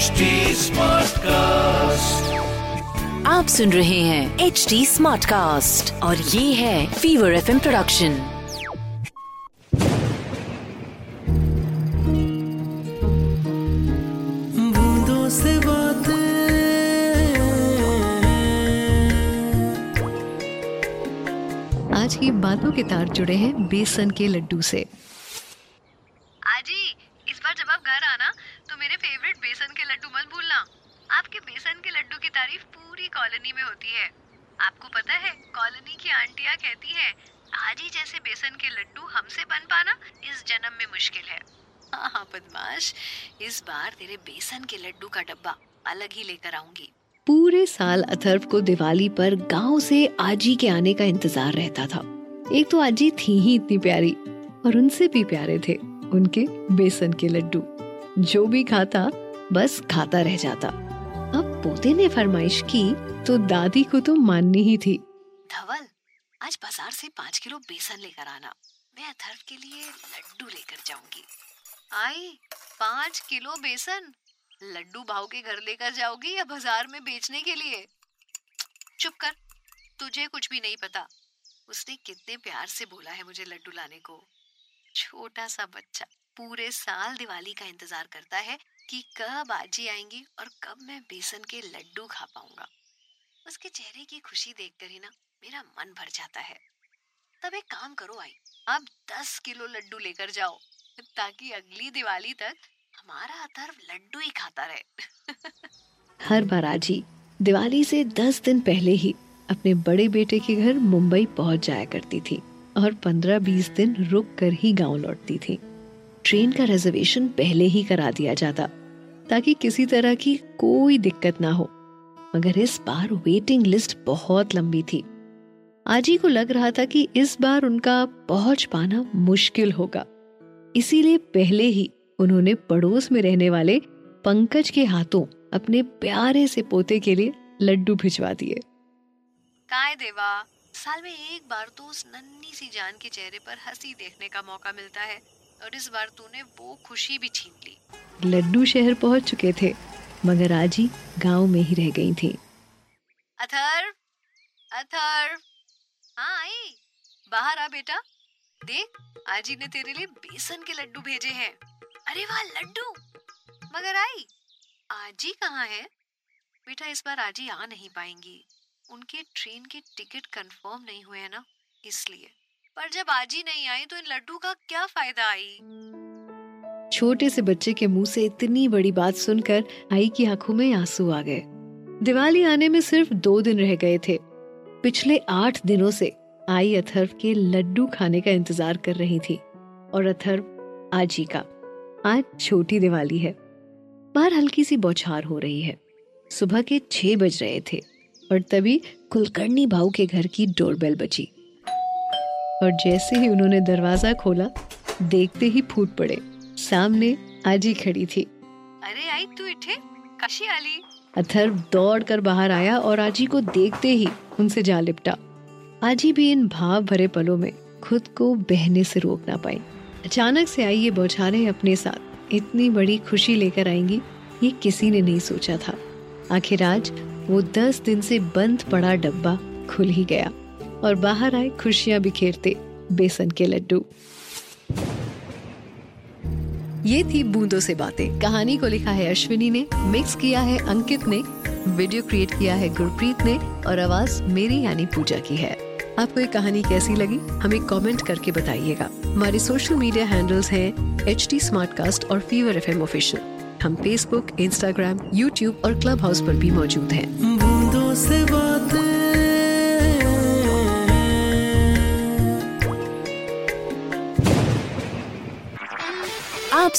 HD Smartcast. आप सुन रहे हैं एच डी स्मार्ट कास्ट और ये है फीवर एफ़ प्रोडक्शन बूंदों से बातें आज की बातों के तार जुड़े हैं बेसन के लड्डू से आजी इस बार जब आप घर आना तो मेरे फेवरेट बेसन के लड्डू मत भूलना आपके बेसन के लड्डू की तारीफ़ पूरी कॉलोनी में होती है। आपको पता है कॉलोनी की आंटियाँ कहती हैं आजी जैसे बेसन के लड्डू हमसे बन पाना इस जन्म में मुश्किल है। हाँ बदमाश इस बार तेरे बेसन के लड्डू का डब्बा अलग ही लेकर आऊँगी। पूरे साल अथर्व को दिवाली पर गाँव से आजी के आने का इंतज़ार रहता था। एक तो आजी थी ही इतनी प्यारी और उनसे भी प्यारे थे उनके बेसन के लड्डू। जो भी खाता बस खाता रह जाता। पोते ने फरमाइश की तो दादी को तो माननी ही थी। धवल, आज बाज़ार से पाँच किलो बेसन लेकर आना। मैं अथर्व के लिए लड्डू लेकर जाऊँगी। आई, पाँच किलो बेसन? लड्डू भाव के घर लेकर जाओगी या बाज़ार में बेचने के लिए? चुप कर, तुझे कुछ भी नहीं पता। उसने कितने प्यार से बोला है मुझे लड्डू लाने को। छोटा सा बच्चा पूरे साल दिवाली का इंतज़ार करता है कि कब आजी आएँगी और कब मैं बेसन के लड्डू खा पाऊँगा। उसके चेहरे की खुशी देखकर ही ना मेरा मन भर जाता है। तब एक काम करो आई, आप दस किलो लड्डू लेकर जाओ, ताकि अगली दिवाली तक हमारा अथर्व लड्डू ही खाता रहे। हर बार आजी, दिवाली से दस दिन पहले ही अपने बड़े बेटे के घर मुंबई पहुँच जाया करती थी और पंद्रह बीस दिन रुक कर ही गाँव लौटती थी। ट्रेन का रिजर्वेशन पहले ही करा दिया जाता। ताकि किसी तरह की कोई दिक्कत ना हो। मगर इस बार वेटिंग लिस्ट बहुत लंबी थी। आजी को लग रहा था कि इस बार उनका पहुँच पाना मुश्किल होगा। इसीलिए पहले ही उन्होंने पड़ोस में रहने वाले पंकज के हाथों अपने प्यारे से पोते के लिए लड्डू भिजवा दिए। काय देवा, साल में एक बार तो उस नन्ही सी जान के चेहरे पर हँसी देखने का मौका मिलता है, और इस बार तूने वो खुशी भी छीन ली। लड्डू शहर पहुँच चुके थे, मगर आजी गाँव में ही रह गई थी। अथर्व अथर्व। हाँ आई। बाहर आ बेटा। देख, आजी ने तेरे लिए बेसन के लड्डू भेजे हैं। अरे वाह, लड्डू। मगर आई, आजी कहाँ है? बेटा, इस बार आजी आ नहीं पाएँगी। उनके ट्रेन के टिकट कंफर्म नहीं हुए हैं ना, इसलिए। पर जब आजी नहीं आई तो इन लड्डू का क्या फ़ायदा, आई? छोटे से बच्चे के मुँह से इतनी बड़ी बात सुनकर आई की आँखों में आँसू आ गए। दिवाली आने में सिर्फ़ दो दिन रह गए थे। पिछले आठ दिनों से आई अथर्व के लड्डू खाने का इंतज़ार कर रही थी और अथर्व आजी का, आज छोटी दिवाली है। बाहर हल्की सी बौछार हो रही है। सुबह के छह बज रहे थे और तभी कुलकर्णी भाऊ के घर की डोरबेल बची और जैसे ही उन्होंने दरवाज़ा खोला, देखते ही फूट पड़े। सामने आजी खड़ी थी। अरे आई तू इठे? कशी आली? अथर्व दौड़ कर बाहर आया और आजी को देखते ही उनसे जा लिपटा। आजी भी इन भाव भरे पलों में खुद को बहने से रोक ना पाई। अचानक से आई ये बौछारें अपने साथ। इतनी बड़ी खुशी लेकर आएँगी ये किसी ने नहीं सोचा था। आखिर आज वो दस दिन से बंद पड़ा डब्बा खुल ही गया और बाहर आए खुशियाँ बिखेरते बेसन के लड्डू। ये थी बूंदों से बातें। कहानी को लिखा है अश्विनी ने मिक्स किया है अंकित ने वीडियो क्रिएट किया है गुरप्रीत ने और आवाज़ मेरी यानी पूजा की है। आपको ये कहानी कैसी लगी? हमें कमेंट करके बताइएगा। हमारे सोशल मीडिया हैंडल्स हैं एच टी और फीवर एफ़ एम ऑफिशियल हम फेसबुक इंस्टाग्राम यूट्यूब और क्लब हाउस पर भी मौजूद हैं।